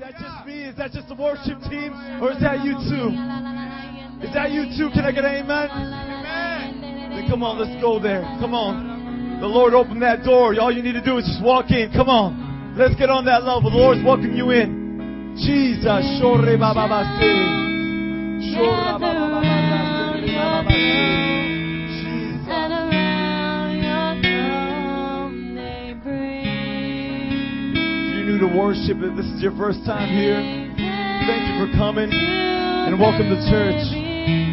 that just me? Is that just the worship team? Or is that you too? Is that you too? Can I get an amen? Then come on, let's go there. Come on. The Lord opened that door. All you need to do is just walk in. Come on. Let's get on that level. The Lord's welcoming you in. Jesus. Shore baba. Shore baba to worship, if this is your first time here, thank you for coming and welcome to church.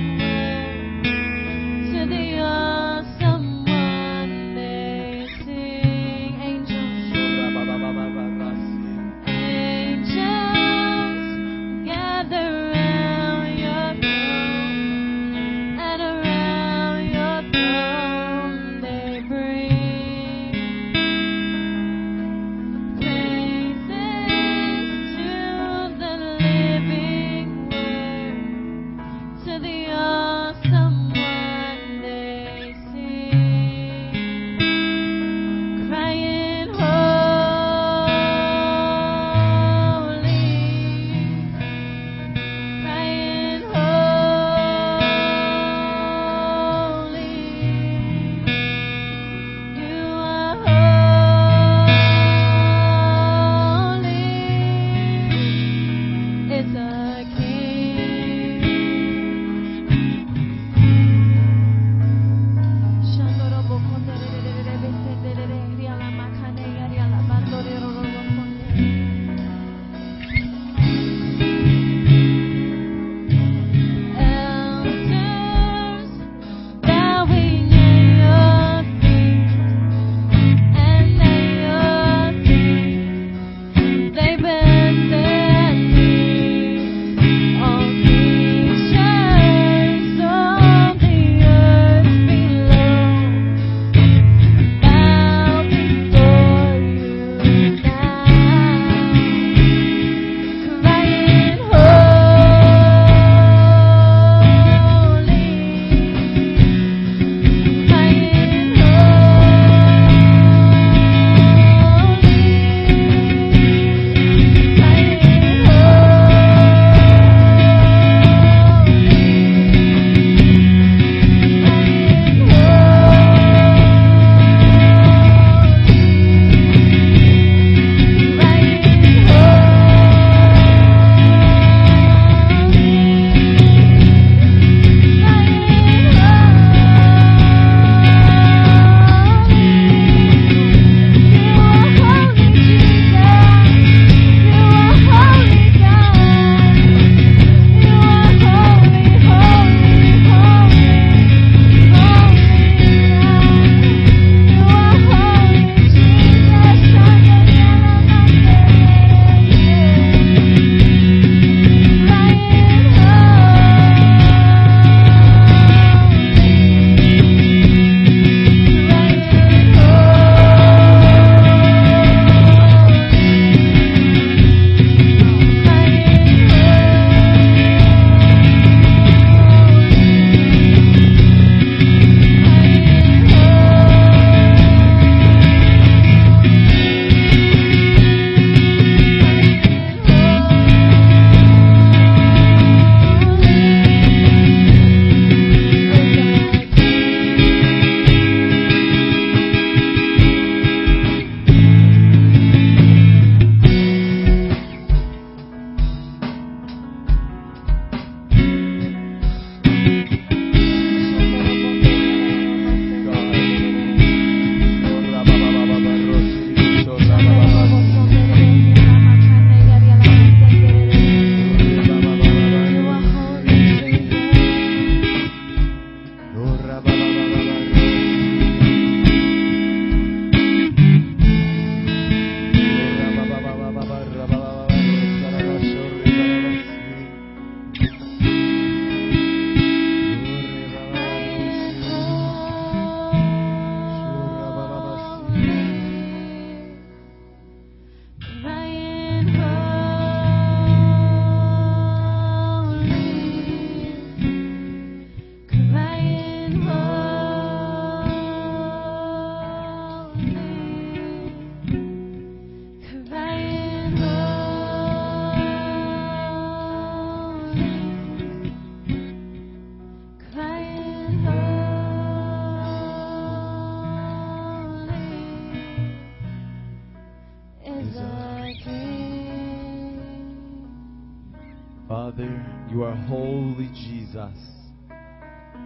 Holy Jesus.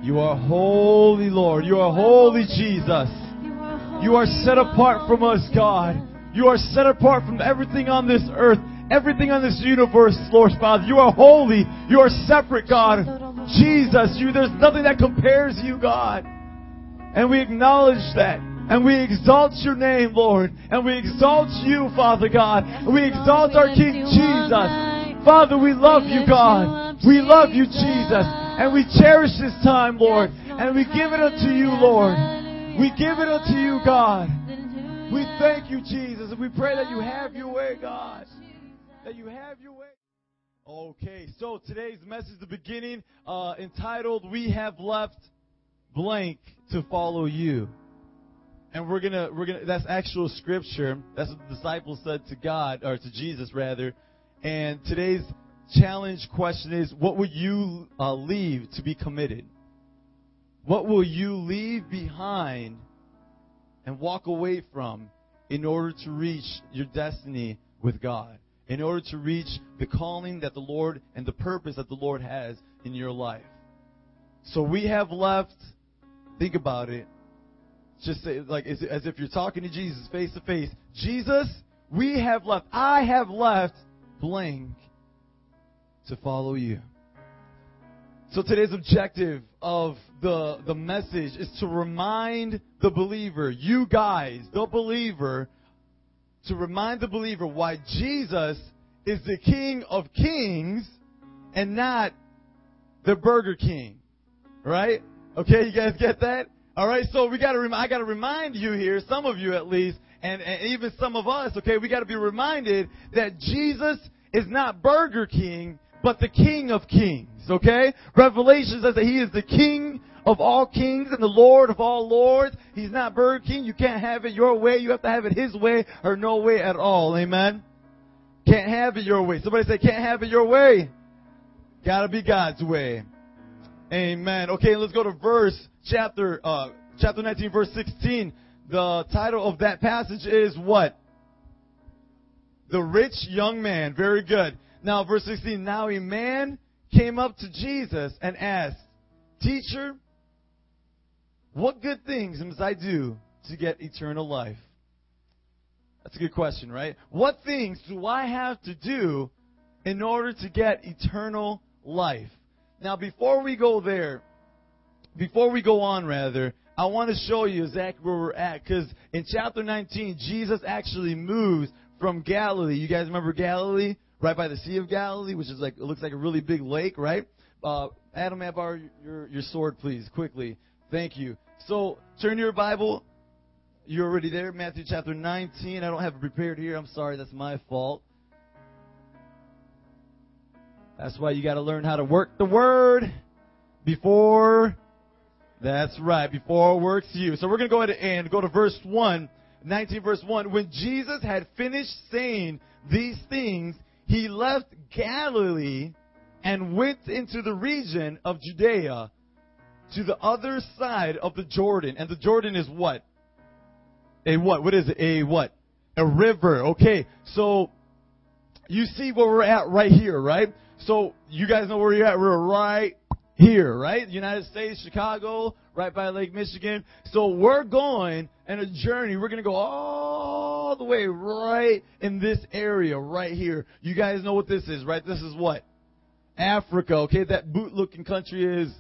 You are holy, Lord. You are holy, Jesus. You are set apart from us. God. You are set apart from everything on this earth, everything on this universe, Lord Father. You are holy. You are separate, God. Jesus, you, there's nothing that compares you, God. And we acknowledge that. And we exalt your name, Lord. And we exalt you, Father God. And we exalt our King Jesus. Father, we love you, God. We love you, Jesus. And we cherish this time, Lord. And we give it unto you, Lord. We give it unto you, God. We thank you, Jesus, and we pray that you have your way, God. That you have your way. Okay, so today's message, the beginning, uh, entitled "We Have Left Blank to Follow You," and we're gonna we're gonna that's actual scripture. That's what the disciples said to God or to Jesus rather. And today's challenge question is: What would you uh, leave to be committed? What will you leave behind and walk away from in order to reach your destiny with God, in order to reach the calling that the Lord and the purpose that the Lord has in your life. So we have left, think about it, just say, like as, as if you're talking to Jesus face to face. Jesus, we have left, I have left blank to follow you. So today's objective of the, the message is to remind the believer, you guys, the believer, to remind the believer why Jesus is the King of Kings and not the Burger King. Right? Okay, you guys get that? Alright, so we gotta, rem- I gotta remind you here, some of you at least, and, and even some of us, okay, we gotta be reminded that Jesus is not Burger King, but the King of Kings, okay? Revelation says that He is the King of all kings and the Lord of all lords. He's not Burger King. You can't have it your way. You have to have it His way or no way at all. Amen? Can't have it your way. Somebody say, can't have it your way. Gotta be God's way. Amen. Okay, let's go to verse, chapter, uh, chapter 19, verse 16. The title of that passage is what? The rich young man. Very good. Now, verse 16. Now a man came up to Jesus and asked, Teacher, what good things must I do to get eternal life? That's a good question, right? What things do I have to do in order to get eternal life? Now, before we go there, before we go on, rather, I want to show you exactly where we're at. Because in chapter 19, Jesus actually moves from Galilee. You guys remember Galilee? Right by the Sea of Galilee, which is like, it looks like a really big lake, right? Uh, Adam, I borrow your, your sword, please, quickly? Thank you. So, turn your Bible. You're already there, Matthew chapter 19. I don't have it prepared here. I'm sorry, that's my fault. That's why you got to learn how to work the word before. That's right, before it works you. So we're going to go ahead and go to verse 1, 19 verse 1. When Jesus had finished saying these things, he left Galilee and went into the region of Judea to the other side of the Jordan. And the Jordan is what? A what? What is it? A what? A river. Okay. So you see where we're at right here, right? So you guys know where you're at. We're right here, right? United States, Chicago, right by Lake Michigan. So we're going on a journey. We're going to go all the way right in this area right here. You guys know what this is, right? This is what? Africa, okay? That boot looking country is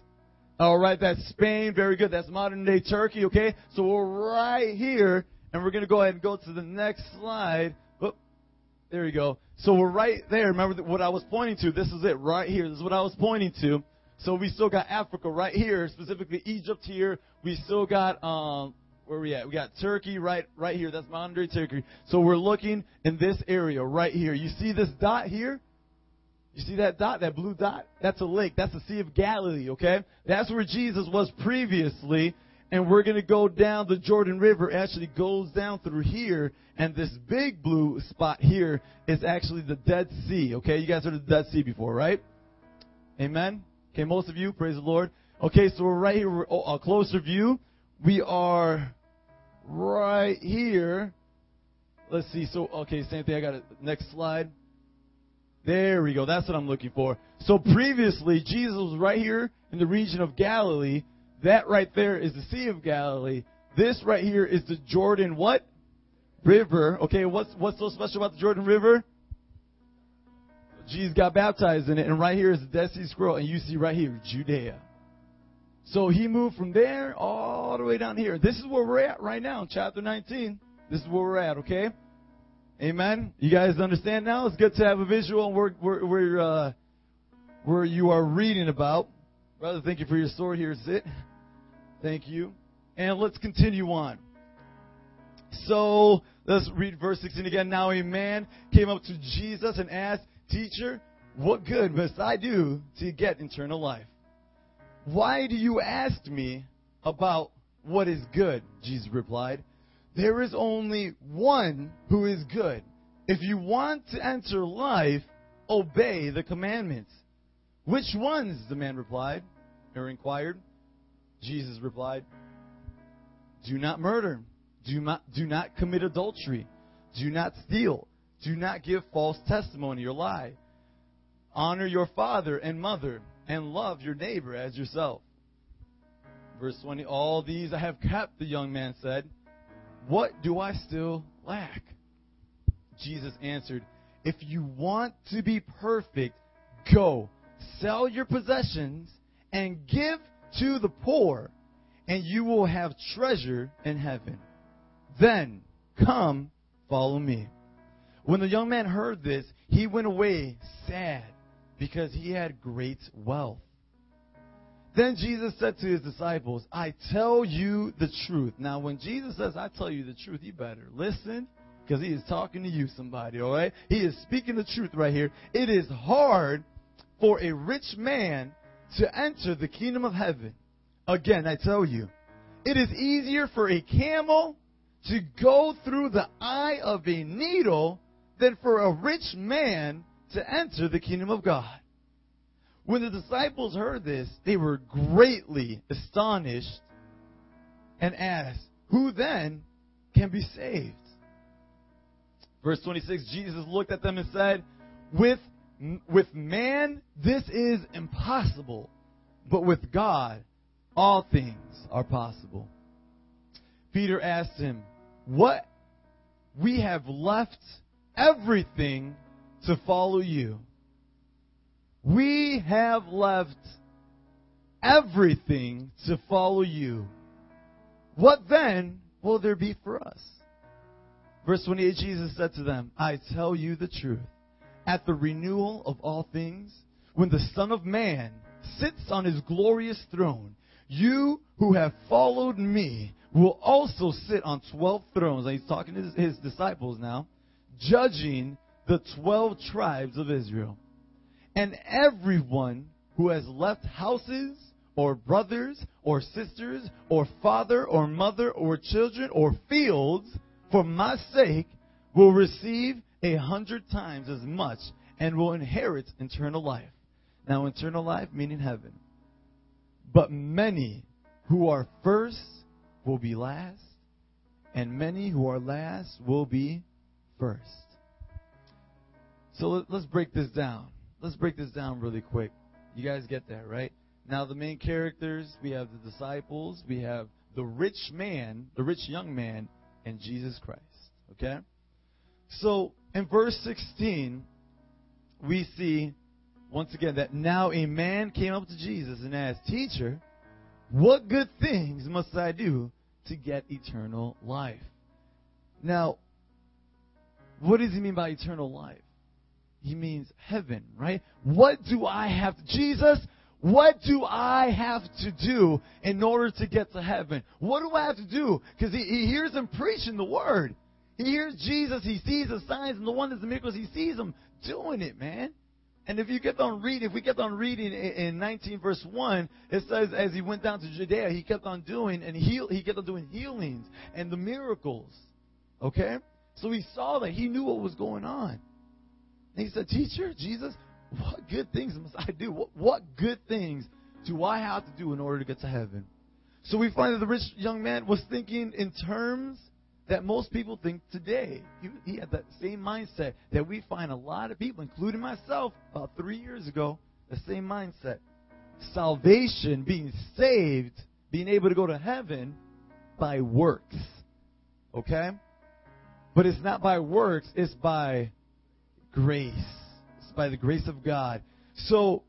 all right, that's Spain. Very good. That's modern day Turkey, okay? So we're right here, and we're going to go ahead and go to the next slide. There you go. So we're right there. Remember what I was pointing to? This is it right here. This is what I was pointing to. So we still got Africa right here, specifically Egypt here. We still got, um, where we at? We got Turkey right, right here. That's day Turkey. So we're looking in this area right here. You see this dot here? You see that dot, that blue dot? That's a lake. That's the Sea of Galilee, okay? That's where Jesus was previously. And we're going to go down the Jordan River. It actually goes down through here. And this big blue spot here is actually the Dead Sea, okay? You guys heard of the Dead Sea before, right? Amen? Okay, most of you, praise the Lord. Okay, so we're right here, we're oh, a closer view. We are right here. Let's see. So, okay, same thing. I got a Next slide. There we go. That's what I'm looking for. So previously, Jesus was right here in the region of Galilee. That right there is the Sea of Galilee. This right here is the Jordan what? River. Okay, what's what's so special about the Jordan River? Jesus got baptized in it, and right here is the Dead Sea Scroll, and you see right here, Judea. So he moved from there all the way down here. This is where we're at right now, chapter 19. This is where we're at, okay? Amen. You guys understand now? It's good to have a visual where, where, where, uh, where you are reading about. Brother, thank you for your sword. Here's it. Thank you. And let's continue on. So, let's read verse 16 again. Now a man came up to Jesus and asked, Teacher, what good must I do to get eternal life? Why do you ask me about what is good? Jesus replied. There is only one who is good. If you want to enter life, obey the commandments. Which ones? The man replied, or inquired. Jesus replied, Do not murder. Do not, do not commit adultery. Do not steal. Do not give false testimony or lie. Honor your father and mother and love your neighbor as yourself. Verse 20, all these I have kept, the young man said. What do I still lack? Jesus answered, If you want to be perfect, go, sell your possessions, and give to the poor, and you will have treasure in heaven. Then come, follow me. When the young man heard this, he went away sad because he had great wealth. Then Jesus said to his disciples, I tell you the truth. Now, when Jesus says, I tell you the truth, you better listen because he is talking to you, somebody, all right? He is speaking the truth right here. It is hard for a rich man to enter the kingdom of heaven. Again, I tell you, it is easier for a camel to go through the eye of a needle than for a rich man to enter the kingdom of God. When the disciples heard this, they were greatly astonished and asked, Who then can be saved? Verse 26, Jesus looked at them and said, With, with man, this is impossible, but with God, all things are possible. Peter asked him, What? We have left everything to follow you. We have left everything to follow you. What then will there be for us? Verse 28, Jesus said to them, I tell you the truth. At the renewal of all things, when the Son of Man sits on his glorious throne, you who have followed me will also sit on 12 thrones. And he's talking to his, his disciples now, judging the 12 tribes of Israel. And everyone who has left houses, or brothers, or sisters, or father, or mother, or children, or fields, for my sake, will receive a hundred times as much and will inherit eternal life. Now, eternal life meaning heaven. But many who are first will be last, and many who are last will be first. So let's break this down. Let's break this down really quick. You guys get that, right? Now, the main characters we have the disciples, we have the rich man, the rich young man, and Jesus Christ. Okay? So, in verse 16, we see, once again, that now a man came up to Jesus and asked, Teacher, what good things must I do to get eternal life? Now, what does he mean by eternal life? He means heaven, right? What do I have to, Jesus, what do I have to do in order to get to heaven? What do I have to do? Because he, he hears him preaching the word. He hears Jesus, he sees the signs and the wonders and miracles, he sees them doing it, man. And if you kept on reading, if we kept on reading in 19 verse 1, it says as he went down to Judea, he kept on doing and heal, he kept on doing healings and the miracles. Okay? So he saw that. He knew what was going on. And he said, Teacher, Jesus, what good things must I do? What, what good things do I have to do in order to get to heaven? So we find that the rich young man was thinking in terms that most people think today. He, he had that same mindset that we find a lot of people, including myself, about three years ago, the same mindset. Salvation, being saved, being able to go to heaven by works. Okay? But it's not by works, it's by grace. It's by the grace of God. So,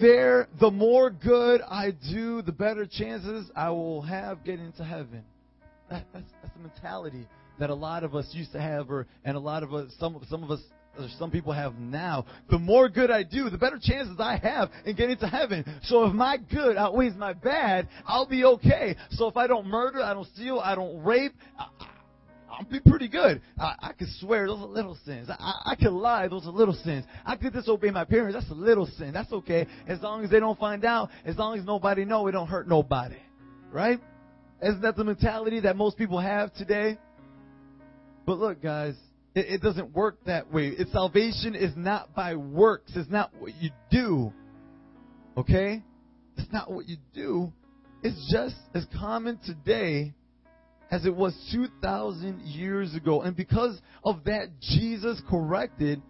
there, the more good I do, the better chances I will have getting to heaven. That, that's, that's the mentality that a lot of us used to have, or and a lot of us, some some of us, or some people have now. The more good I do, the better chances I have in getting to heaven. So if my good outweighs my bad, I'll be okay. So if I don't murder, I don't steal, I don't rape. I, Be pretty good. I, I could swear, those are little sins. I, I could lie, those are little sins. I could disobey my parents, that's a little sin. That's okay. As long as they don't find out, as long as nobody know, it don't hurt nobody. Right? Isn't that the mentality that most people have today? But look, guys, it, it doesn't work that way. Salvation is not by works. It's not what you do. Okay? It's not what you do. It's just as common today as it was 2,000 years ago. And because of that, Jesus corrected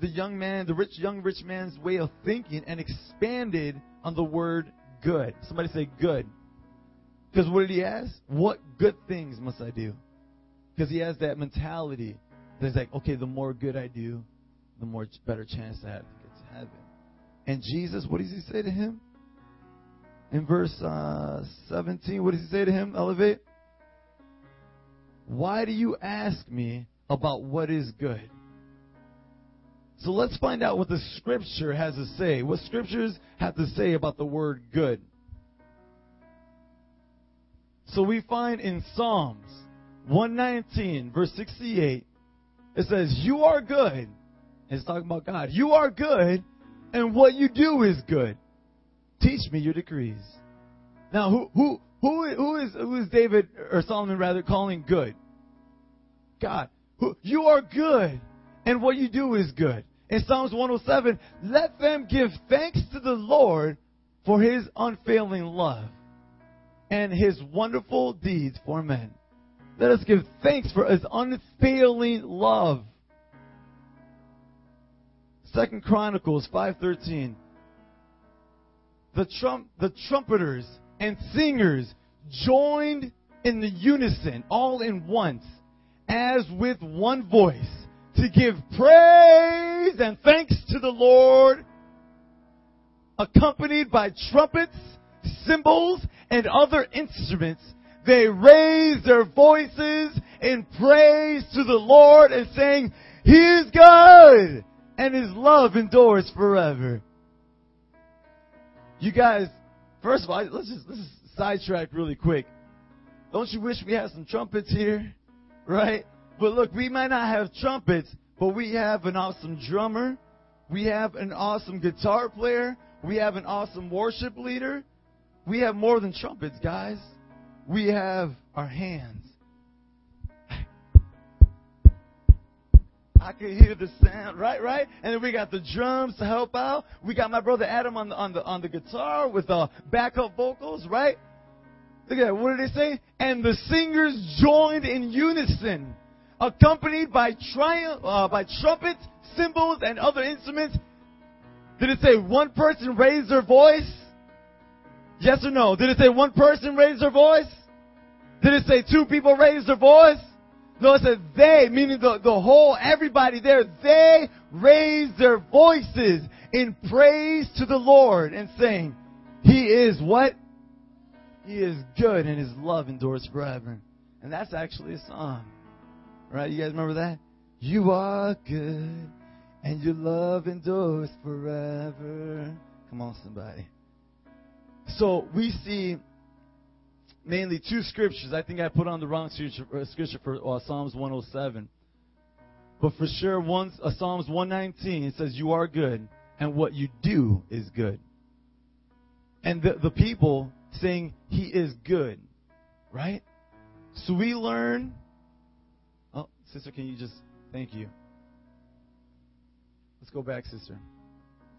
the young man, the rich, young rich man's way of thinking and expanded on the word good. Somebody say good. Because what did he ask? What good things must I do? Because he has that mentality that's like, okay, the more good I do, the more better chance I have to get to heaven. And Jesus, what does he say to him? In verse uh, 17, what does he say to him? Elevate. Why do you ask me about what is good? So let's find out what the scripture has to say. What scriptures have to say about the word good. So we find in Psalms 119, verse 68, it says, You are good. It's talking about God. You are good, and what you do is good. Teach me your decrees. Now, who, who, who, who is, who is David, or Solomon rather, calling good? God. Who, you are good, and what you do is good. In Psalms 107, let them give thanks to the Lord for his unfailing love and his wonderful deeds for men. Let us give thanks for his unfailing love. Second Chronicles 5:13. The trump the trumpeters and singers joined in the unison all in once as with one voice to give praise and thanks to the Lord accompanied by trumpets, cymbals, and other instruments, they raised their voices in praise to the Lord and saying, He is good and His love endures forever. You guys, first of all, let's just, let's just sidetrack really quick. Don't you wish we had some trumpets here? Right? But look, we might not have trumpets, but we have an awesome drummer. We have an awesome guitar player. We have an awesome worship leader. We have more than trumpets, guys. We have our hands. I can hear the sound, right, right? And then we got the drums to help out. We got my brother Adam on the on the on the guitar with the backup vocals, right? Look at that. What did they say? And the singers joined in unison, accompanied by triumph, uh, by trumpets, cymbals, and other instruments. Did it say one person raised their voice? Yes or no? Did it say one person raised their voice? Did it say two people raised their voice? No, it said they, meaning the, the whole, everybody there, they raised their voices in praise to the Lord and saying, He is what? He is good and His love endures forever. And that's actually a song. Right? You guys remember that? You are good and your love endures forever. Come on, somebody. So we see mainly two scriptures. I think I put on the wrong scripture, uh, for uh, Psalms 107. But for sure, once uh, Psalms 119 it says, "You are good, and what you do is good." And the, the people saying, "He is good," right? So we learn. Oh, sister, can you just thank you? Let's go back, sister.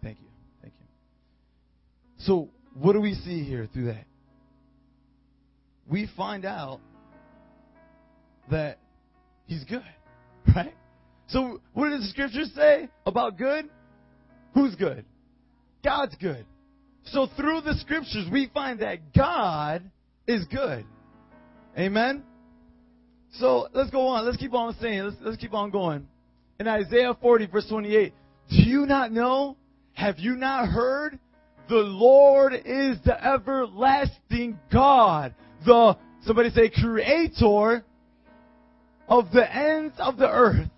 Thank you, thank you. So what do we see here through that? We find out that He's good, right? So what does the scripture say about good? Who's good? God's good. So through the scriptures, we find that God is good. Amen? So let's go on. Let's keep on saying. Let's, let's keep on going. In Isaiah 40, verse 28, do you not know? Have you not heard? The Lord is the everlasting God. The, somebody say, creator of the ends of the earth.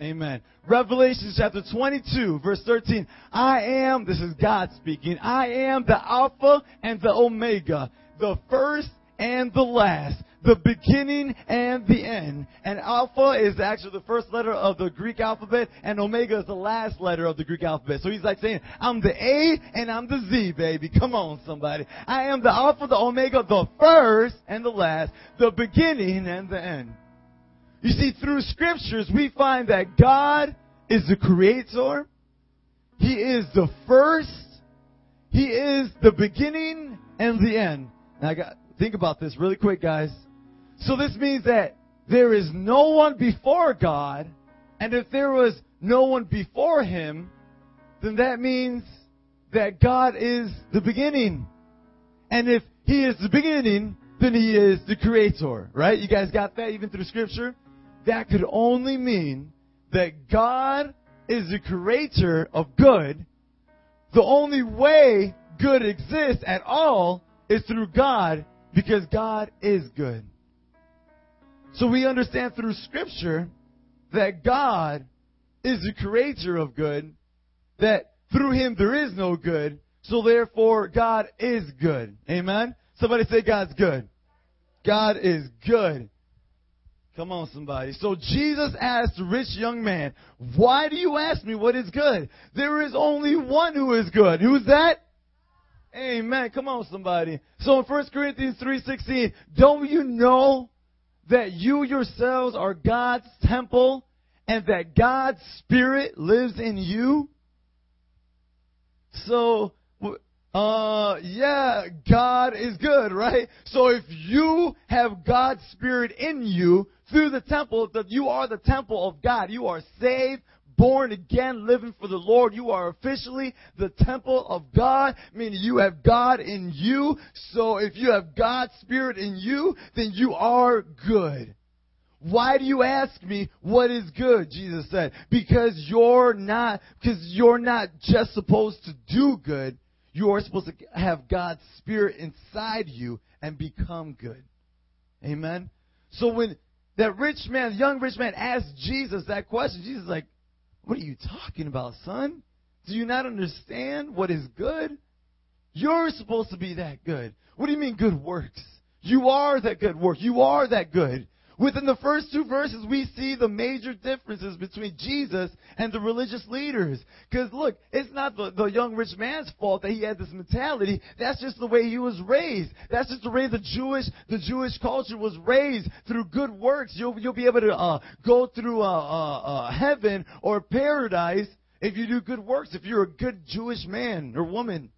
Amen. Revelation chapter 22 verse 13. I am, this is God speaking, I am the Alpha and the Omega, the first and the last, the beginning and the end. And Alpha is actually the first letter of the Greek alphabet, and Omega is the last letter of the Greek alphabet. So he's like saying, I'm the A and I'm the Z, baby. Come on, somebody. I am the Alpha, the Omega, the first and the last, the beginning and the end. You see, through scriptures, we find that God is the creator. He is the first. He is the beginning and the end. Now I got, think about this really quick, guys. So this means that there is no one before God, and if there was no one before Him, then that means that God is the beginning. And if He is the beginning, then He is the creator, right? You guys got that even through scripture? That could only mean that God is the creator of good. The only way good exists at all is through God because God is good. So we understand through scripture that God is the creator of good, that through him there is no good, so therefore God is good. Amen? Somebody say God's good. God is good. Come on, somebody. So Jesus asked the rich young man, Why do you ask me what is good? There is only one who is good. Who's that? Amen. Come on, somebody. So in 1 Corinthians 3.16, don't you know that you yourselves are God's temple and that God's Spirit lives in you? So, uh, yeah, God is good, right? So if you have God's Spirit in you through the temple, that you are the temple of God. You are saved, born again, living for the Lord. You are officially the temple of God, meaning you have God in you. So if you have God's Spirit in you, then you are good. Why do you ask me what is good? Jesus said. Because you're not, because you're not just supposed to do good. You are supposed to have God's Spirit inside you and become good. Amen. So when that rich man, young rich man asked Jesus that question, Jesus like, what are you talking about, son? Do you not understand what is good? You're supposed to be that good. What do you mean good works? You are that good work. You are that good. Within the first two verses, we see the major differences between Jesus and the religious leaders. Because look, it's not the, the young rich man's fault that he had this mentality. That's just the way he was raised. That's just the way the Jewish, the Jewish culture was raised through good works. You'll, you'll be able to uh, go through uh, uh, uh, heaven or paradise if you do good works, if you're a good Jewish man or woman.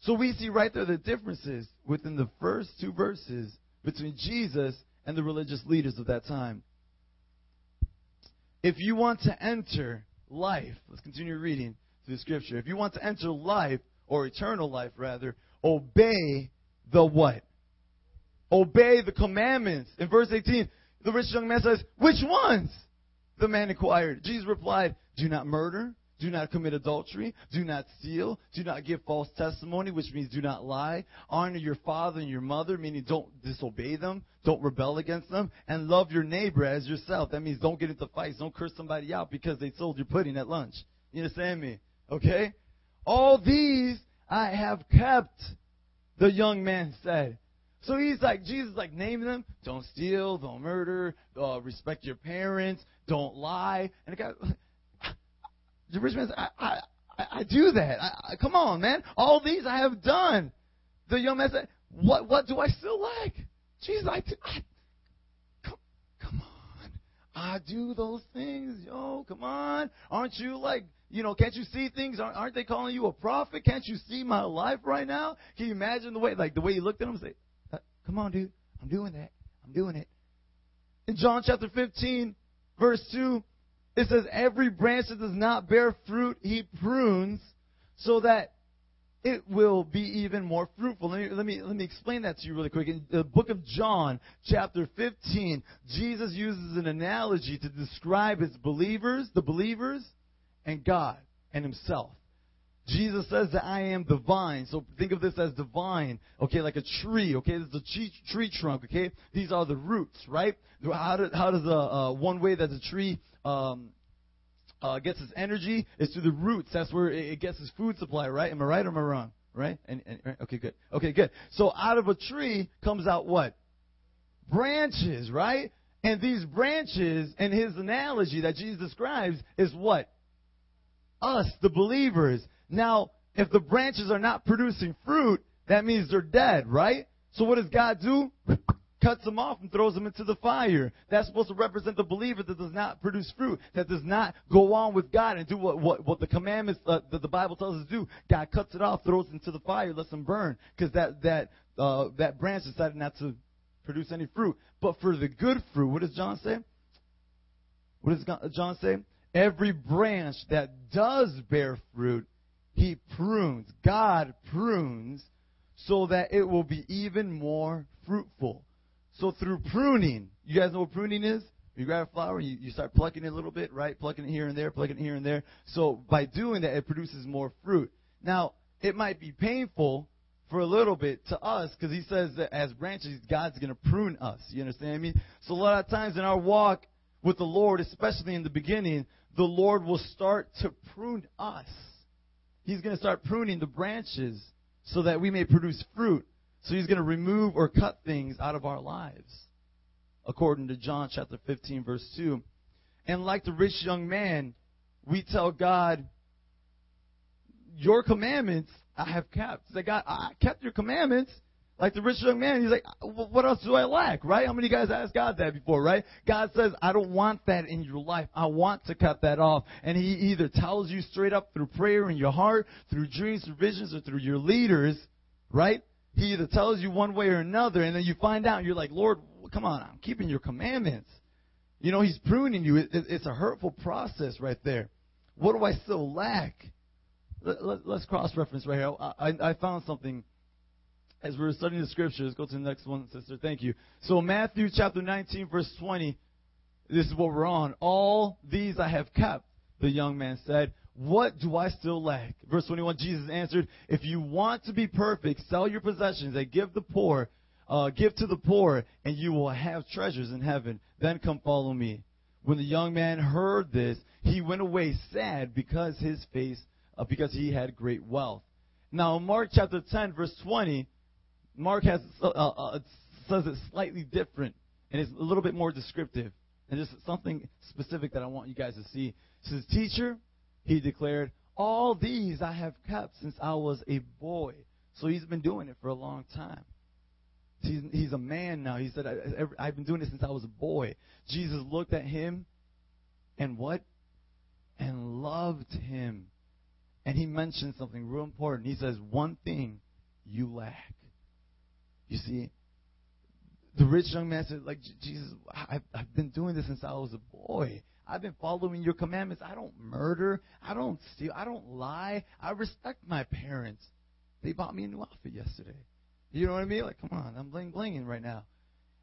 So we see right there the differences within the first two verses between Jesus and the religious leaders of that time. If you want to enter life, let's continue reading through the scripture. If you want to enter life, or eternal life rather, obey the what? Obey the commandments. In verse 18, the rich young man says, Which ones? The man inquired. Jesus replied, Do not murder. Do not commit adultery. Do not steal. Do not give false testimony, which means do not lie. Honor your father and your mother, meaning don't disobey them. Don't rebel against them. And love your neighbor as yourself. That means don't get into fights. Don't curse somebody out because they sold your pudding at lunch. You understand me? Okay? All these I have kept, the young man said. So he's like, Jesus like name them. Don't steal, don't murder, uh, respect your parents, don't lie. And the guy, the rich man said, I, I, I do that. I, I, come on, man. All these I have done. The young man said, what, what do I still lack? Jesus, I, I come, come on. I do those things. Yo, come on. Aren't you like, you know, can't you see things? Aren't, they calling you a prophet? Can't you see my life right now? Can you imagine the way, like the way you looked at him and say, uh, come on, dude. I'm doing that. I'm doing it. In John chapter 15, verse 2, it says, Every branch that does not bear fruit, he prunes so that it will be even more fruitful. Let me, let me, let me explain that to you really quick. In the book of John, chapter 15, Jesus uses an analogy to describe his believers, the believers, and God and himself. Jesus says that I am the vine. So think of this as the vine, okay, like a tree, okay? This is a tree, tree trunk, okay? These are the roots, right? How, do, how does a, one way that the tree um, uh, gets its energy is through the roots. That's where it gets its food supply, right? Am I right or am I wrong? Right? And, and right? okay, good. Okay, good. So out of a tree comes out what? Branches, right? And these branches, in his analogy that Jesus describes is what? Us, the believers. Now, if the branches are not producing fruit, that means they're dead, right? So what does God do? cuts them off and throws them into the fire. That's supposed to represent the believer that does not produce fruit, that does not go on with God and do what, what, what the commandments uh, that the Bible tells us to do. God cuts it off, throws it into the fire, lets them burn, because that, that, uh, that branch decided not to produce any fruit. But for the good fruit, what does John say? What does John say? Every branch that does bear fruit, he prunes. God prunes so that it will be even more fruitful. So through pruning, you guys know what pruning is? You grab a flower, you, you start plucking it a little bit, right? Plucking it here and there, plucking it here and there. So by doing that, it produces more fruit. Now, it might be painful for a little bit to us because he says that as branches, God's going to prune us. You understand I me? Mean? So a lot of times in our walk with the Lord, especially in the beginning, the Lord will start to prune us. He's going to start pruning the branches so that we may produce fruit. So he's going to remove or cut things out of our lives, according to John chapter 15, verse 2. And like the rich young man, we tell God, Your commandments I have kept. Say, God, I kept your commandments. Like the rich young man, he's like, what else do I lack, right? How many guys asked God that before, right? God says, I don't want that in your life. I want to cut that off. And he either tells you straight up through prayer in your heart, through dreams, through visions, or through your leaders, right? He either tells you one way or another, and then you find out, you're like, Lord, come on, I'm keeping your commandments. You know, He's pruning you. It, it, it's a hurtful process right there. What do I still lack? Let, us let, cross reference right here. I, I found something as we were studying the scriptures. Go to the next one, sister. Thank you. So, Matthew chapter 19, verse 20. This is what we're on. All these I have kept, the young man said. What do I still lack? Verse 21, Jesus answered, If you want to be perfect, sell your possessions and give the poor, uh, give to the poor, and you will have treasures in heaven. Then come follow me. When the young man heard this, he went away sad because his face, uh, because he had great wealth. Now, Mark chapter 10, verse 20, Mark has uh, uh, says it slightly different, and it's a little bit more descriptive. And just something specific that I want you guys to see. It says, Teacher, he declared, All these I have kept since I was a boy. So he's been doing it for a long time. He's, he's a man now. He said, I, have been doing it since I was a boy. Jesus looked at him and what? And loved him. And he mentioned something real important. He says, One thing you lack. You see, the rich young man said, like, Jesus, I've, I've been doing this since I was a boy. I've been following your commandments. I don't murder. I don't steal. I don't lie. I respect my parents. They bought me a new outfit yesterday. You know what I mean? Like, come on, I'm bling blinging right now.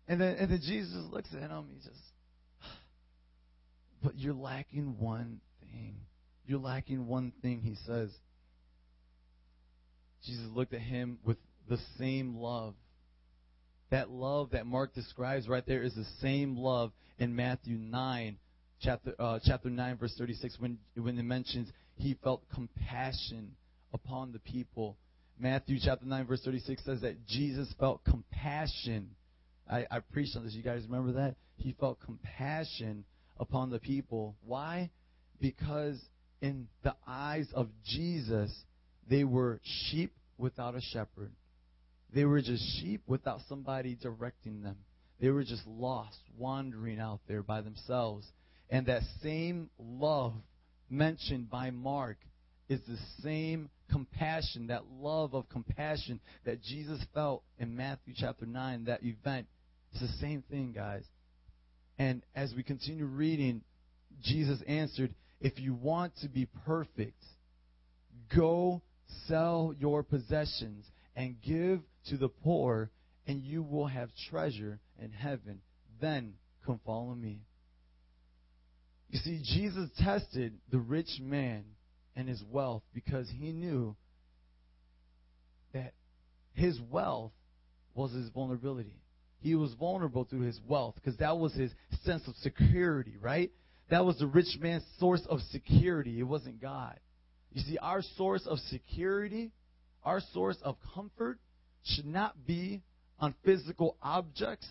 And then and then Jesus looks at him. He just, but you're lacking one thing. You're lacking one thing. He says. Jesus looked at him with the same love. That love that Mark describes right there is the same love in Matthew 9 chapter uh, chapter 9 verse 36 when when it mentions he felt compassion upon the people. Matthew chapter 9 verse 36 says that Jesus felt compassion. I, I preached on this. You guys remember that? He felt compassion upon the people. Why? Because in the eyes of Jesus, they were sheep without a shepherd. They were just sheep without somebody directing them. They were just lost, wandering out there by themselves. And that same love mentioned by Mark is the same compassion, that love of compassion that Jesus felt in Matthew chapter 9, that event. It's the same thing, guys. And as we continue reading, Jesus answered, If you want to be perfect, go sell your possessions and give to the poor, and you will have treasure in heaven. Then come follow me. You see, Jesus tested the rich man and his wealth because he knew that his wealth was his vulnerability. He was vulnerable through his wealth because that was his sense of security, right? That was the rich man's source of security. It wasn't God. You see, our source of security, our source of comfort, should not be on physical objects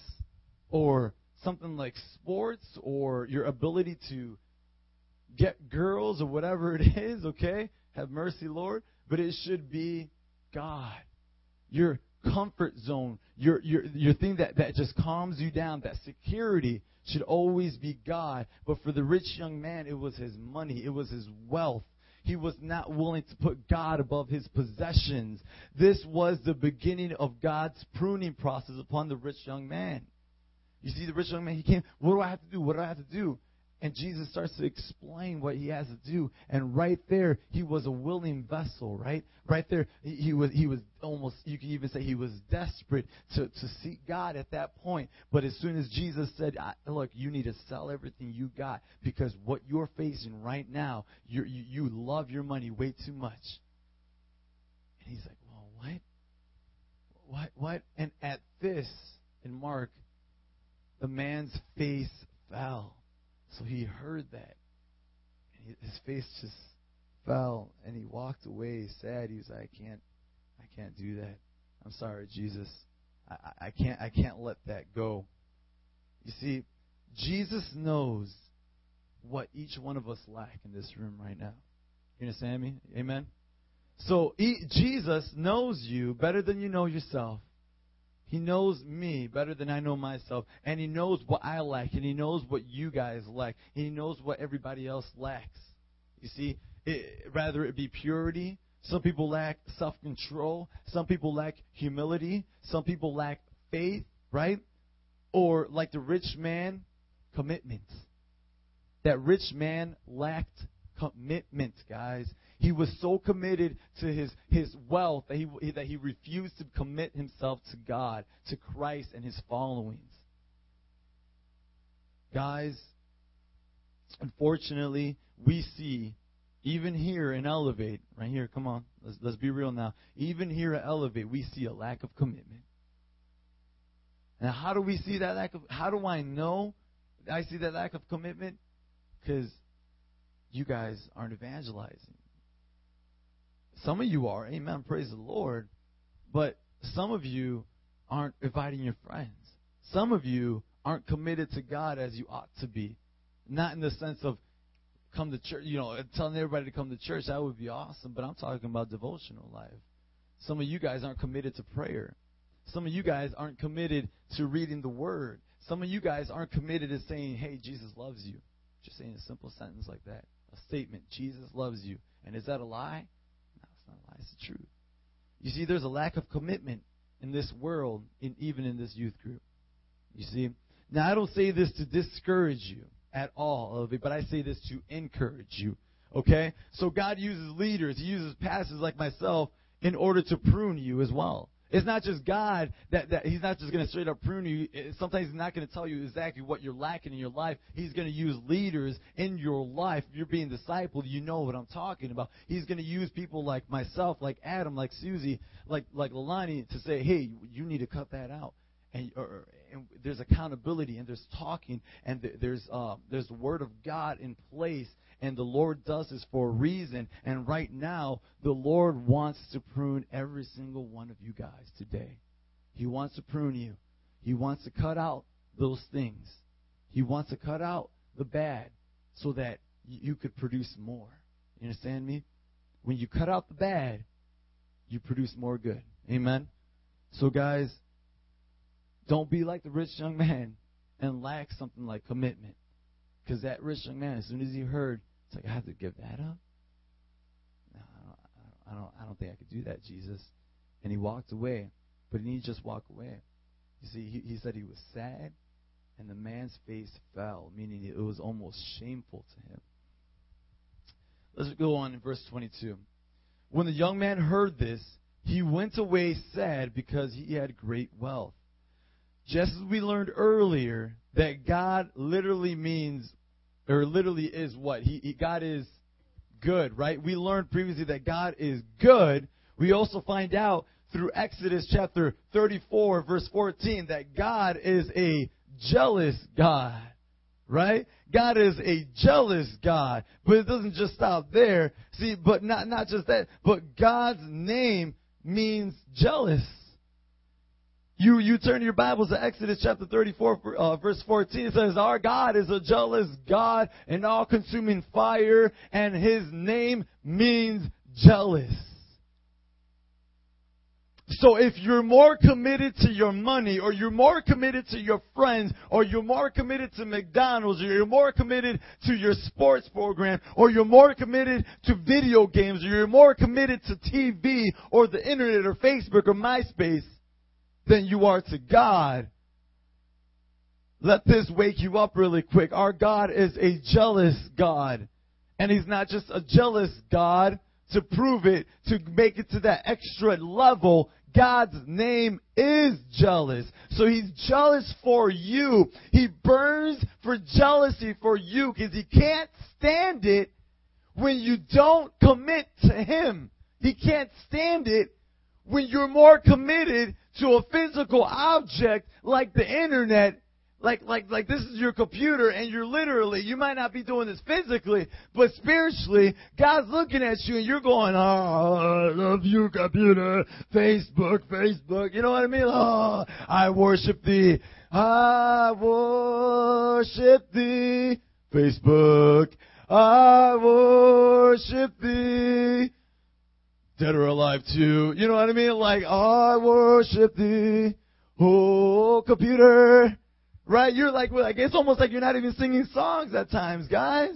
or something like sports or your ability to get girls or whatever it is, okay? Have mercy, Lord. But it should be God. Your comfort zone, your, your, your thing that, that just calms you down, that security should always be God. But for the rich young man, it was his money, it was his wealth. He was not willing to put God above his possessions. This was the beginning of God's pruning process upon the rich young man. You see, the rich young man, he came, what do I have to do? What do I have to do? And Jesus starts to explain what he has to do. And right there, he was a willing vessel, right? Right there, he, was he was almost you can even say he was desperate to, to seek God at that point. But as soon as Jesus said, "Look, you need to sell everything you got because what you're facing right now, you you love your money way too much." And he's like, "Well, what? What? What?" And at this, in Mark, the man's face fell so he heard that. And his face just fell and he walked away sad. He was like, I can't I can't do that. I'm sorry, Jesus. I, I can't I can't let that go. You see, Jesus knows what each one of us lack in this room right now. You understand me? Amen. So he, Jesus knows you better than you know yourself. He knows me better than I know myself. And He knows what I lack. And He knows what you guys lack. And He knows what everybody else lacks. You see, it, rather it be purity. Some people lack self control. Some people lack humility. Some people lack faith, right? Or like the rich man, commitment. That rich man lacked commitment, guys. He was so committed to his, his wealth that he, that he refused to commit himself to God, to Christ, and his followings. Guys, unfortunately, we see, even here in Elevate, right here, come on, let's, let's be real now. Even here at Elevate, we see a lack of commitment. Now, how do we see that lack of, how do I know I see that lack of commitment? Because you guys aren't evangelizing. Some of you are, amen, praise the Lord. But some of you aren't inviting your friends. Some of you aren't committed to God as you ought to be. Not in the sense of come to church, you know, telling everybody to come to church, that would be awesome, but I'm talking about devotional life. Some of you guys aren't committed to prayer. Some of you guys aren't committed to reading the word. Some of you guys aren't committed to saying, hey, Jesus loves you. Just saying a simple sentence like that. A statement, Jesus loves you. And is that a lie? Not a lie, it's the truth. You see, there's a lack of commitment in this world, in, even in this youth group. You see? Now, I don't say this to discourage you at all of but I say this to encourage you. Okay? So God uses leaders, He uses pastors like myself in order to prune you as well. It's not just God that, that He's not just going to straight up prune you. Eh, sometimes He's not going to tell you exactly what you're lacking in your life. He's going to use leaders in your life. If you're being discipled, you know what I'm talking about. He's going to use people like myself, like Adam, like Susie, like like Lalani to say, hey, you need to cut that out. And, or, and there's accountability and there's talking and there's uh, there's the word of God in place and the Lord does this for a reason. And right now, the Lord wants to prune every single one of you guys today. He wants to prune you. He wants to cut out those things. He wants to cut out the bad so that you could produce more. You understand me? When you cut out the bad, you produce more good. Amen? So, guys, don't be like the rich young man and lack something like commitment. Because that rich young man, as soon as he heard it's like I have to give that up. No, I don't, I don't, I don't think I could do that, Jesus. And he walked away, but he didn't just walk away. You see, he, he said he was sad, And the man's face fell, meaning it was almost shameful to him. Let's go on in verse 22. When the young man heard this, he went away sad because he had great wealth. Just as we learned earlier that God literally means, or literally is what? He, he, God is good, right? We learned previously that God is good. We also find out through Exodus chapter 34 verse 14 that God is a jealous God. Right? God is a jealous God. But it doesn't just stop there. See, but not, not just that, but God's name means jealous. You, you turn your Bibles to Exodus chapter 34, uh, verse 14. It says, Our God is a jealous God, an all consuming fire, and his name means jealous. So if you're more committed to your money, or you're more committed to your friends, or you're more committed to McDonald's, or you're more committed to your sports program, or you're more committed to video games, or you're more committed to TV, or the internet, or Facebook, or MySpace, than you are to God, let this wake you up really quick. Our God is a jealous God. And He's not just a jealous God to prove it, to make it to that extra level. God's name is jealous. So He's jealous for you. He burns for jealousy for you because He can't stand it when you don't commit to Him. He can't stand it when you're more committed to a physical object like the internet like like like this is your computer and you're literally you might not be doing this physically but spiritually god's looking at you and you're going oh i love you computer facebook facebook. You know what i mean? Oh i worship thee i worship thee facebook. I worship thee dead or alive too you know what i mean like i worship thee oh computer Right? You're like, like, it's almost like you're not even singing songs at times, guys.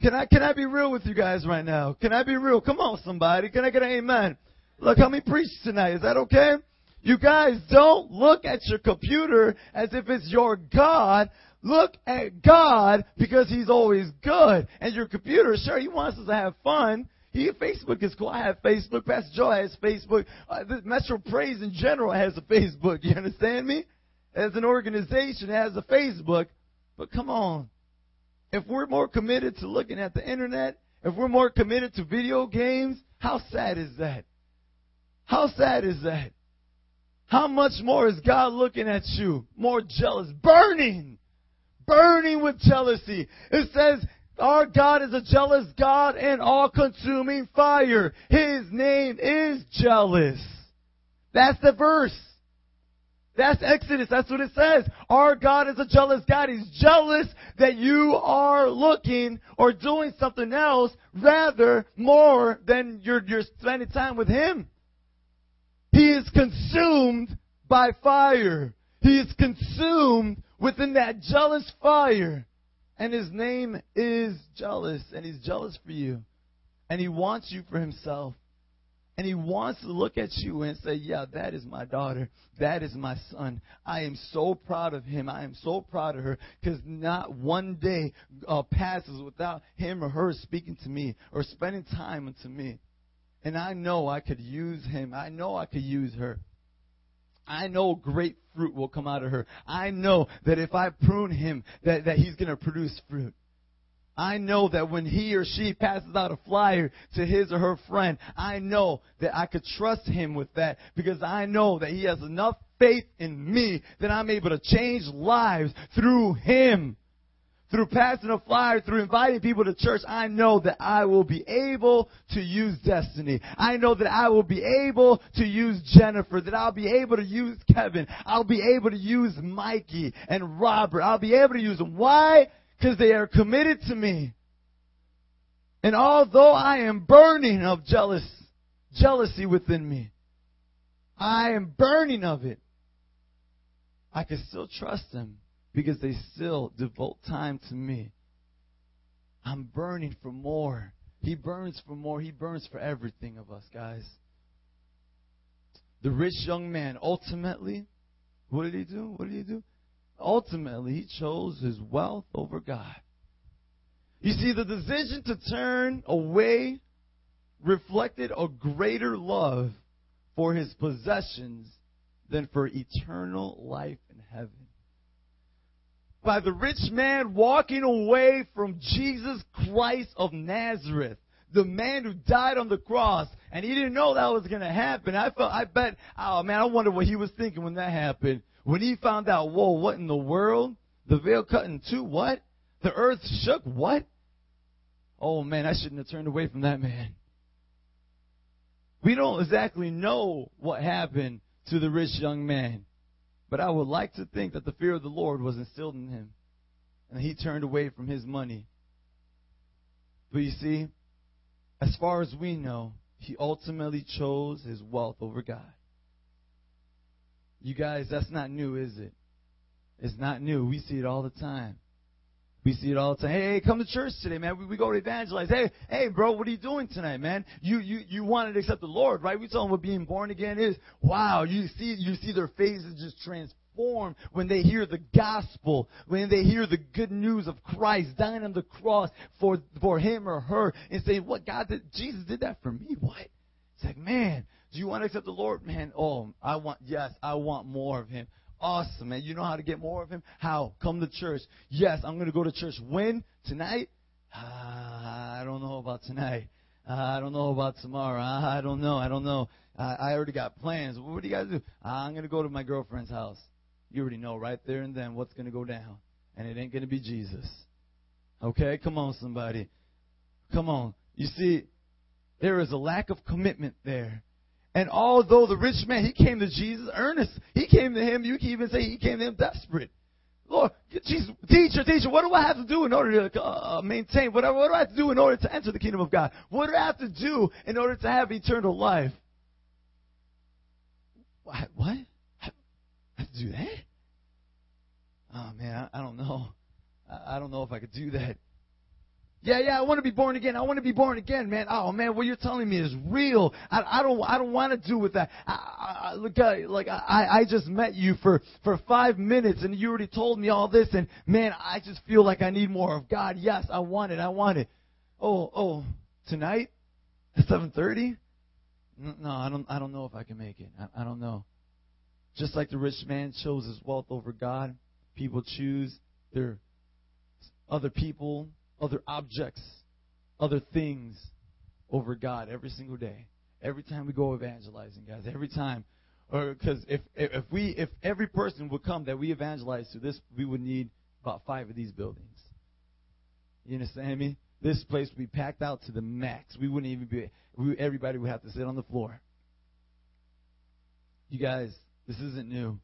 Can I, can I be real with you guys right now? Can I be real? Come on, somebody. Can I get an amen? Look, how me preach tonight. Is that okay? You guys don't look at your computer as if it's your God. Look at God because He's always good. And your computer, sure, He wants us to have fun. He, Facebook is cool. I have Facebook. Pastor Joe has Facebook. Uh, Metro Praise in general has a Facebook. You understand me? as an organization has a Facebook, but come on. If we're more committed to looking at the internet, if we're more committed to video games, how sad is that? How sad is that? How much more is God looking at you? More jealous, burning, burning with jealousy. It says, our God is a jealous God and all consuming fire. His name is jealous. That's the verse. That's Exodus. That's what it says. Our God is a jealous God. He's jealous that you are looking or doing something else rather more than you're, you're spending time with Him. He is consumed by fire. He is consumed within that jealous fire. And His name is jealous. And He's jealous for you. And He wants you for Himself. And he wants to look at you and say, Yeah, that is my daughter. That is my son. I am so proud of him. I am so proud of her because not one day uh, passes without him or her speaking to me or spending time with me. And I know I could use him. I know I could use her. I know great fruit will come out of her. I know that if I prune him, that, that he's going to produce fruit. I know that when he or she passes out a flyer to his or her friend, I know that I could trust him with that because I know that he has enough faith in me that I'm able to change lives through him. Through passing a flyer, through inviting people to church, I know that I will be able to use destiny. I know that I will be able to use Jennifer, that I'll be able to use Kevin. I'll be able to use Mikey and Robert. I'll be able to use them. Why? because they are committed to me. And although I am burning of jealous, jealousy within me, I am burning of it. I can still trust them because they still devote time to me. I'm burning for more. He burns for more. He burns for everything of us, guys. The rich young man, ultimately, what did he do? What did he do? ultimately he chose his wealth over God. You see, the decision to turn away reflected a greater love for his possessions than for eternal life in heaven. By the rich man walking away from Jesus Christ of Nazareth, the man who died on the cross, and he didn't know that was going to happen. I felt, I bet, oh man, I wonder what he was thinking when that happened. When he found out, whoa, what in the world? The veil cut in two, what? The earth shook, what? Oh man, I shouldn't have turned away from that man. We don't exactly know what happened to the rich young man, but I would like to think that the fear of the Lord was instilled in him, and he turned away from his money. But you see, as far as we know, he ultimately chose his wealth over God. You guys, that's not new, is it? It's not new. We see it all the time. We see it all the time. Hey, come to church today, man. We, we go to evangelize. Hey, hey, bro, what are you doing tonight, man? You, you, you wanted to accept the Lord, right? We tell them what being born again is. Wow, you see, you see their faces just transform when they hear the gospel, when they hear the good news of Christ dying on the cross for, for him or her and say, what God did, Jesus did that for me. What? It's like, man, do you want to accept the Lord? Man, oh, I want, yes, I want more of him. Awesome, man. You know how to get more of him? How? Come to church. Yes, I'm going to go to church. When? Tonight? Uh, I don't know about tonight. Uh, I don't know about tomorrow. Uh, I don't know. I don't know. I, already got plans. What do you guys do? I'm going to go to my girlfriend's house. You already know right there and then what's going to go down. And it ain't going to be Jesus. Okay? Come on, somebody. Come on. You see, there is a lack of commitment there. And although the rich man, he came to Jesus earnest. He came to him, you can even say he came to him desperate. Lord, Jesus, teacher, teacher, what do I have to do in order to uh, maintain? What, what do I have to do in order to enter the kingdom of God? What do I have to do in order to have eternal life? What? What? I have to do that? Oh man, I, I don't know. I, I don't know if I could do that. Yeah, yeah, I want to be born again. I want to be born again, man. Oh man, what you're telling me is real. I, I don't, I don't want to do with that. I, I, look, I, like I, I just met you for for five minutes, and you already told me all this, and man, I just feel like I need more of God. Yes, I want it. I want it. Oh, oh, tonight at seven thirty? No, I don't. I don't know if I can make it. I, I don't know. Just like the rich man chose his wealth over God, people choose their other people other objects, other things over God every single day. Every time we go evangelizing, guys, every time. Or because if if we if every person would come that we evangelize to this, we would need about five of these buildings. You understand me? This place would be packed out to the max. We wouldn't even be. We, everybody would have to sit on the floor. You guys, this isn't new.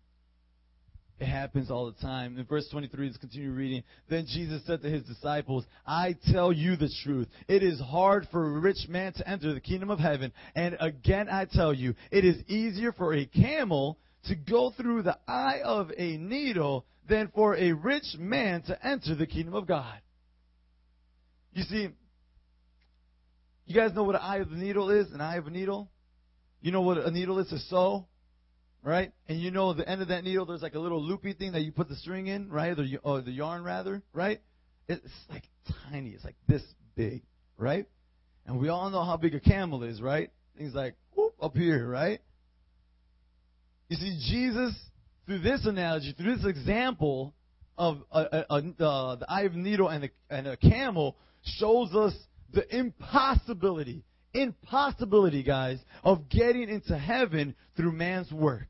It happens all the time. In verse 23, let's continue reading. Then Jesus said to his disciples, I tell you the truth. It is hard for a rich man to enter the kingdom of heaven. And again, I tell you, it is easier for a camel to go through the eye of a needle than for a rich man to enter the kingdom of God. You see, you guys know what an eye of the needle is? An eye of a needle? You know what a needle is to sew? Right? And you know, the end of that needle, there's like a little loopy thing that you put the string in, right? The, or the yarn, rather, right? It's like tiny. It's like this big, right? And we all know how big a camel is, right? Things like whoop, up here, right? You see, Jesus, through this analogy, through this example of a, a, a, the eye of a needle and, and a camel, shows us the impossibility impossibility, guys, of getting into heaven through man's work.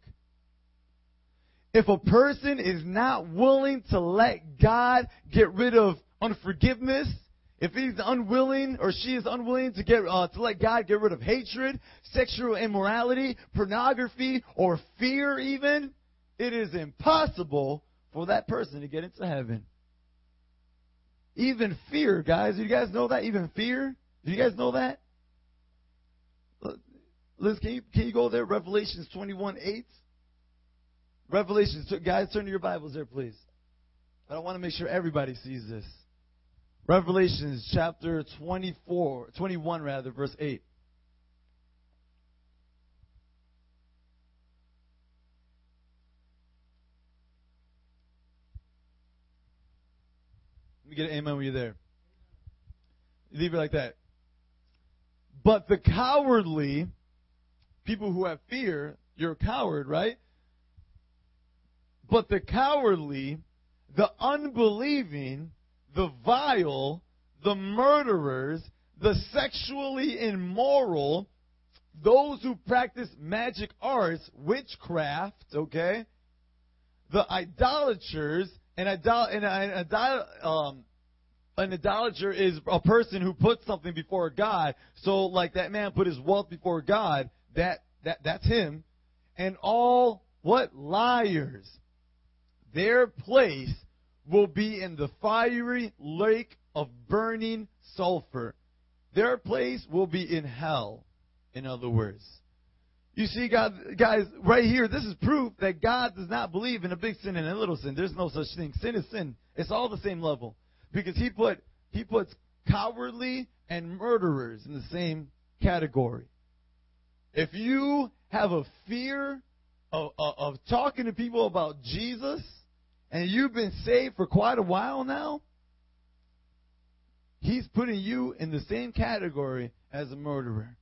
If a person is not willing to let God get rid of unforgiveness, if he's unwilling or she is unwilling to get uh, to let God get rid of hatred, sexual immorality, pornography, or fear, even, it is impossible for that person to get into heaven. Even fear, guys. Do you guys know that? Even fear. Do you guys know that? Liz, can you, can you go there? Revelations 21 8. Revelations, guys, turn to your Bibles there, please. But I want to make sure everybody sees this. Revelations chapter 24, 21 rather, verse 8. Let me get an amen when you're there. Leave it like that. But the cowardly, people who have fear, you're a coward, right? But the cowardly, the unbelieving, the vile, the murderers, the sexually immoral, those who practice magic arts, witchcraft, okay? The idolaters, and, idol, and an, idol, um, an idolater is a person who puts something before God. So, like that man put his wealth before God, that, that, that's him. And all, what? Liars. Their place will be in the fiery lake of burning sulfur. Their place will be in hell, in other words. You see, God, guys, right here, this is proof that God does not believe in a big sin and a little sin. There's no such thing. Sin is sin. It's all the same level. Because he put he puts cowardly and murderers in the same category. If you have a fear of, of, of talking to people about Jesus, and you've been saved for quite a while now, He's putting you in the same category as a murderer.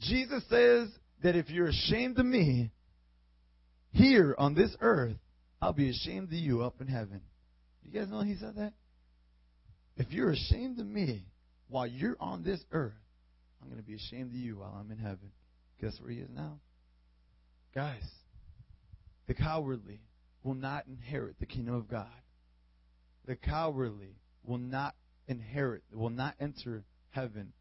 Jesus says that if you're ashamed of me here on this earth, I'll be ashamed of you up in heaven. You guys know he said that? If you're ashamed of me while you're on this earth, I'm going to be ashamed of you while I'm in heaven. Guess where he is now? Guys, the cowardly will not inherit the kingdom of God. The cowardly will not inherit, will not enter heaven.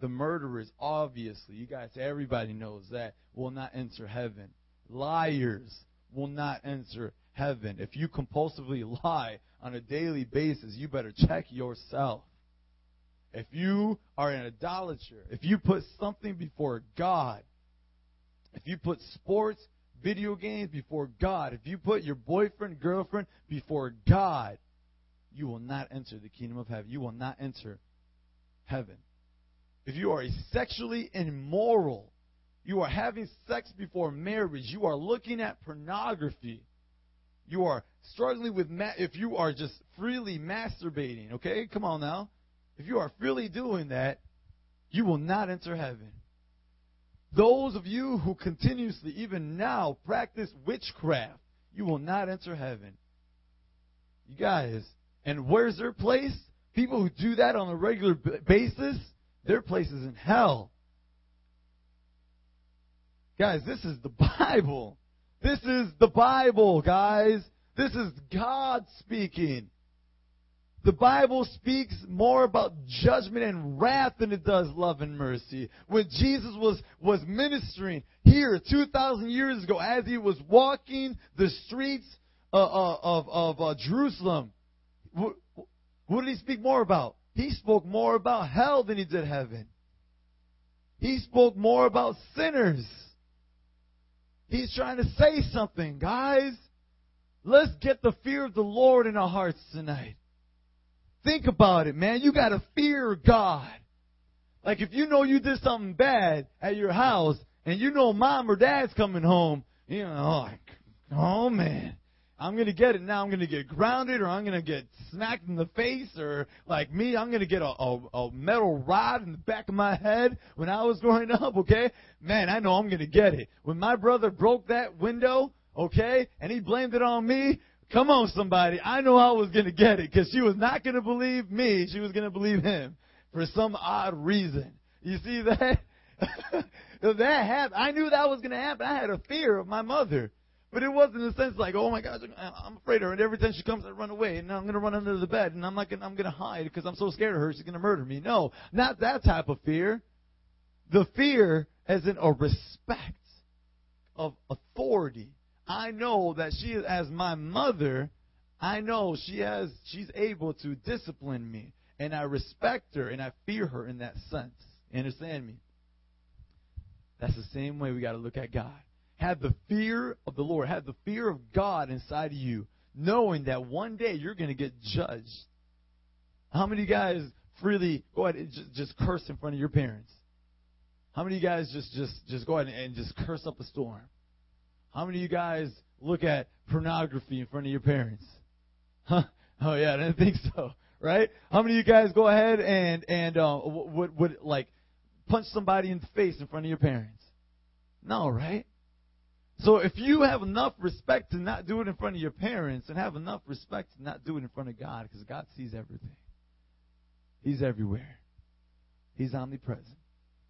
The murderers, obviously, you guys, everybody knows that, will not enter heaven. Liars will not enter heaven. If you compulsively lie on a daily basis, you better check yourself. If you are an idolater, if you put something before God, if you put sports, video games before God, if you put your boyfriend, girlfriend before God, you will not enter the kingdom of heaven. You will not enter heaven. If you are sexually immoral, you are having sex before marriage, you are looking at pornography, you are struggling with, ma- if you are just freely masturbating, okay? Come on now. If you are freely doing that, you will not enter heaven. Those of you who continuously, even now, practice witchcraft, you will not enter heaven. You guys, and where's their place? People who do that on a regular basis, their place is in hell. Guys, this is the Bible. This is the Bible, guys. This is God speaking. The Bible speaks more about judgment and wrath than it does love and mercy. When Jesus was, was ministering here 2,000 years ago, as he was walking the streets uh, uh, of, of uh, Jerusalem, what, what did he speak more about? He spoke more about hell than he did heaven. He spoke more about sinners. He's trying to say something, guys. Let's get the fear of the Lord in our hearts tonight. Think about it, man. You gotta fear God. Like if you know you did something bad at your house and you know mom or dad's coming home, you know, oh, like, oh man, I'm gonna get it now. I'm gonna get grounded, or I'm gonna get smacked in the face, or like me, I'm gonna get a, a, a metal rod in the back of my head when I was growing up. Okay, man, I know I'm gonna get it. When my brother broke that window, okay, and he blamed it on me. Come on, somebody. I know I was gonna get it because she was not gonna believe me. She was gonna believe him for some odd reason. You see that? that happened. I knew that was gonna happen. I had a fear of my mother. But it wasn't in the sense like, oh my gosh, I'm afraid of her, and every time she comes, I run away, and I'm going to run under the bed, and I'm not going to, I'm going to hide because I'm so scared of her. She's going to murder me. No, not that type of fear. The fear as in a respect of authority. I know that she, is as my mother, I know she has, she's able to discipline me, and I respect her, and I fear her in that sense. You understand me? That's the same way we got to look at God. Have the fear of the Lord. Have the fear of God inside of you, knowing that one day you're going to get judged. How many guys freely go ahead and just, just curse in front of your parents? How many guys just, just, just go ahead and just curse up a storm? How many of you guys look at pornography in front of your parents? Huh? Oh yeah, I didn't think so. Right? How many of you guys go ahead and and uh, would would like punch somebody in the face in front of your parents? No, right? So if you have enough respect to not do it in front of your parents, and have enough respect to not do it in front of God, because God sees everything. He's everywhere. He's omnipresent,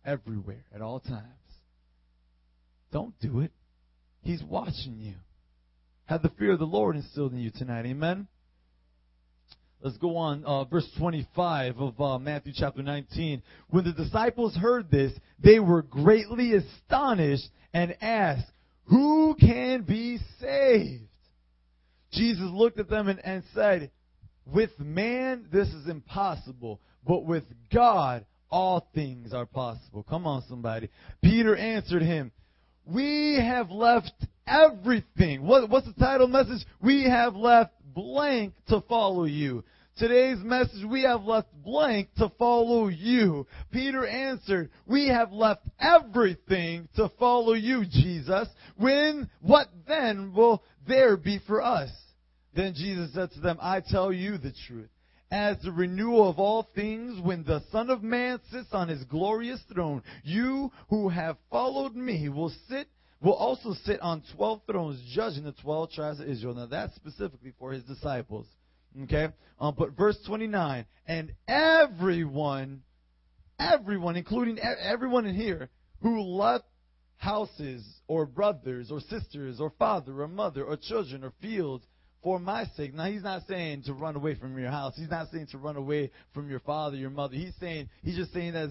everywhere, at all times. Don't do it. He's watching you. Have the fear of the Lord instilled in you tonight. Amen. Let's go on, uh, verse 25 of uh, Matthew chapter 19. When the disciples heard this, they were greatly astonished and asked, Who can be saved? Jesus looked at them and, and said, With man, this is impossible, but with God, all things are possible. Come on, somebody. Peter answered him, We have left everything. What, what's the title message? We have left blank to follow you. Today's message, we have left blank to follow you. Peter answered, we have left everything to follow you, Jesus. When, what then will there be for us? Then Jesus said to them, I tell you the truth. As the renewal of all things, when the Son of Man sits on his glorious throne, you who have followed me will sit will also sit on 12 thrones judging the 12 tribes of Israel. Now that's specifically for his disciples. Okay? Um, but verse 29, and everyone, everyone, including everyone in here, who left houses or brothers or sisters or father or mother or children or fields for my sake. Now he's not saying to run away from your house. He's not saying to run away from your father, your mother. He's saying he's just saying that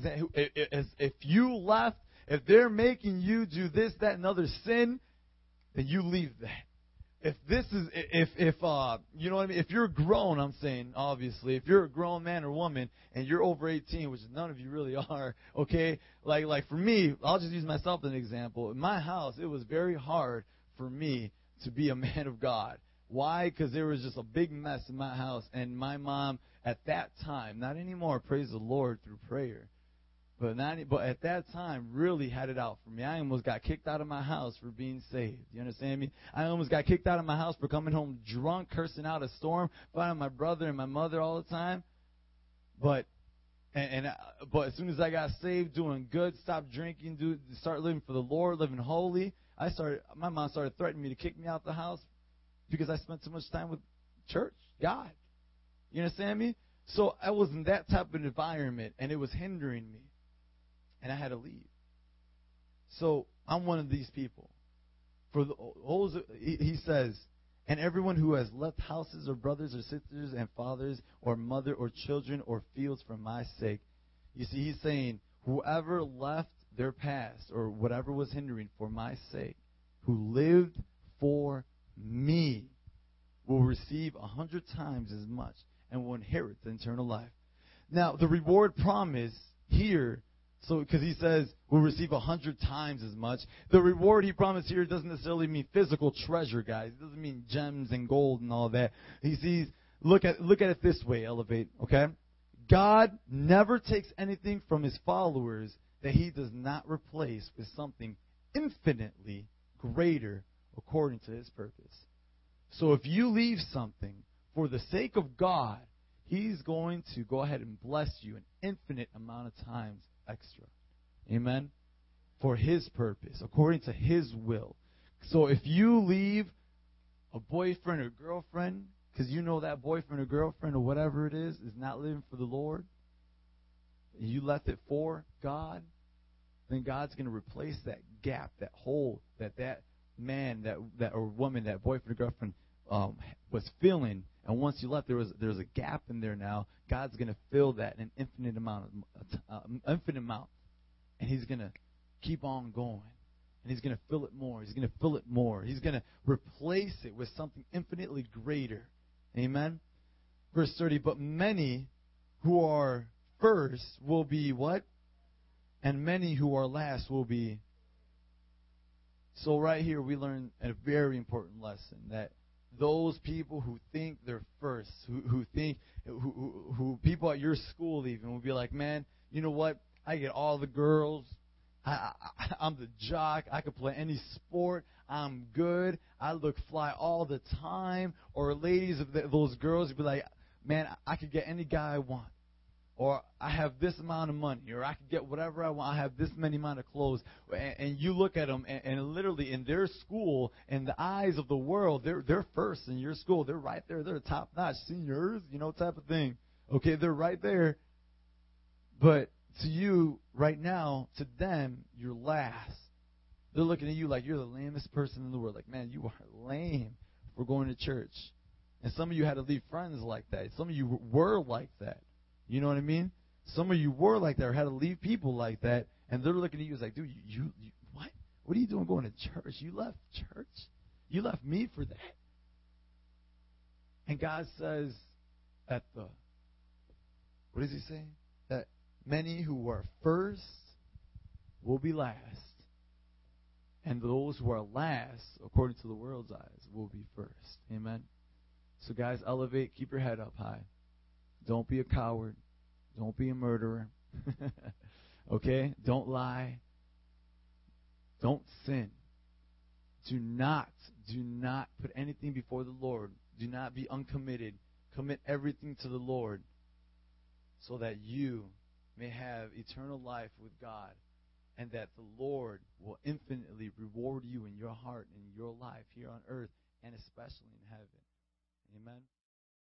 as, if you left, if they're making you do this, that, and other sin, then you leave that if this is if if uh you know what I mean if you're grown I'm saying obviously if you're a grown man or woman and you're over 18 which none of you really are okay like like for me I'll just use myself as an example in my house it was very hard for me to be a man of God why because there was just a big mess in my house and my mom at that time not anymore praise the Lord through prayer but not, but at that time, really had it out for me. I almost got kicked out of my house for being saved. You understand me? I almost got kicked out of my house for coming home drunk, cursing out a storm, fighting my brother and my mother all the time. But and, and uh, but as soon as I got saved, doing good, stopped drinking, do start living for the Lord, living holy. I started. My mom started threatening me to kick me out the house because I spent so much time with church, God. You understand me? So I was in that type of environment, and it was hindering me and I had to leave. So I'm one of these people. For the, he says, and everyone who has left houses or brothers or sisters and fathers or mother or children or fields for my sake. You see, he's saying, whoever left their past or whatever was hindering for my sake, who lived for me, will receive a hundred times as much and will inherit the eternal life. Now, the reward promise here so, because he says we'll receive a hundred times as much. The reward he promised here doesn't necessarily mean physical treasure, guys. It doesn't mean gems and gold and all that. He sees, look at, look at it this way, elevate, okay? God never takes anything from his followers that he does not replace with something infinitely greater according to his purpose. So if you leave something for the sake of God, he's going to go ahead and bless you an infinite amount of times extra. Amen? For His purpose, according to His will. So if you leave a boyfriend or girlfriend, because you know that boyfriend or girlfriend or whatever it is, is not living for the Lord, and you left it for God, then God's going to replace that gap, that hole that that man, that that or woman, that boyfriend or girlfriend um, was feeling and once you left, there was there's a gap in there now. God's going to fill that in an infinite amount, of, uh, infinite amount, and He's going to keep on going, and He's going to fill it more. He's going to fill it more. He's going to replace it with something infinitely greater. Amen. Verse thirty. But many who are first will be what? And many who are last will be. So right here we learn a very important lesson that those people who think they're first, who, who think, who, who, who people at your school even will be like, man, you know what? I get all the girls. I, I, I'm the jock. I can play any sport. I'm good. I look fly all the time. Or ladies of those girls would be like, man, I could get any guy I want. Or I have this amount of money, or I can get whatever I want. I have this many amount of clothes, and, and you look at them, and, and literally in their school, in the eyes of the world, they're they're first in your school. They're right there. They're top notch seniors, you know, type of thing. Okay, they're right there. But to you, right now, to them, you're last. They're looking at you like you're the lamest person in the world. Like, man, you are lame for going to church. And some of you had to leave friends like that. Some of you were like that. You know what I mean? Some of you were like that or had to leave people like that. And they're looking at you as like, dude, you, you, what? What are you doing going to church? You left church? You left me for that. And God says at the, what does he say? That many who were first will be last. And those who are last, according to the world's eyes, will be first. Amen. So, guys, elevate. Keep your head up high. Don't be a coward. Don't be a murderer. okay? Don't lie. Don't sin. Do not, do not put anything before the Lord. Do not be uncommitted. Commit everything to the Lord so that you may have eternal life with God and that the Lord will infinitely reward you in your heart and your life here on earth and especially in heaven. Amen.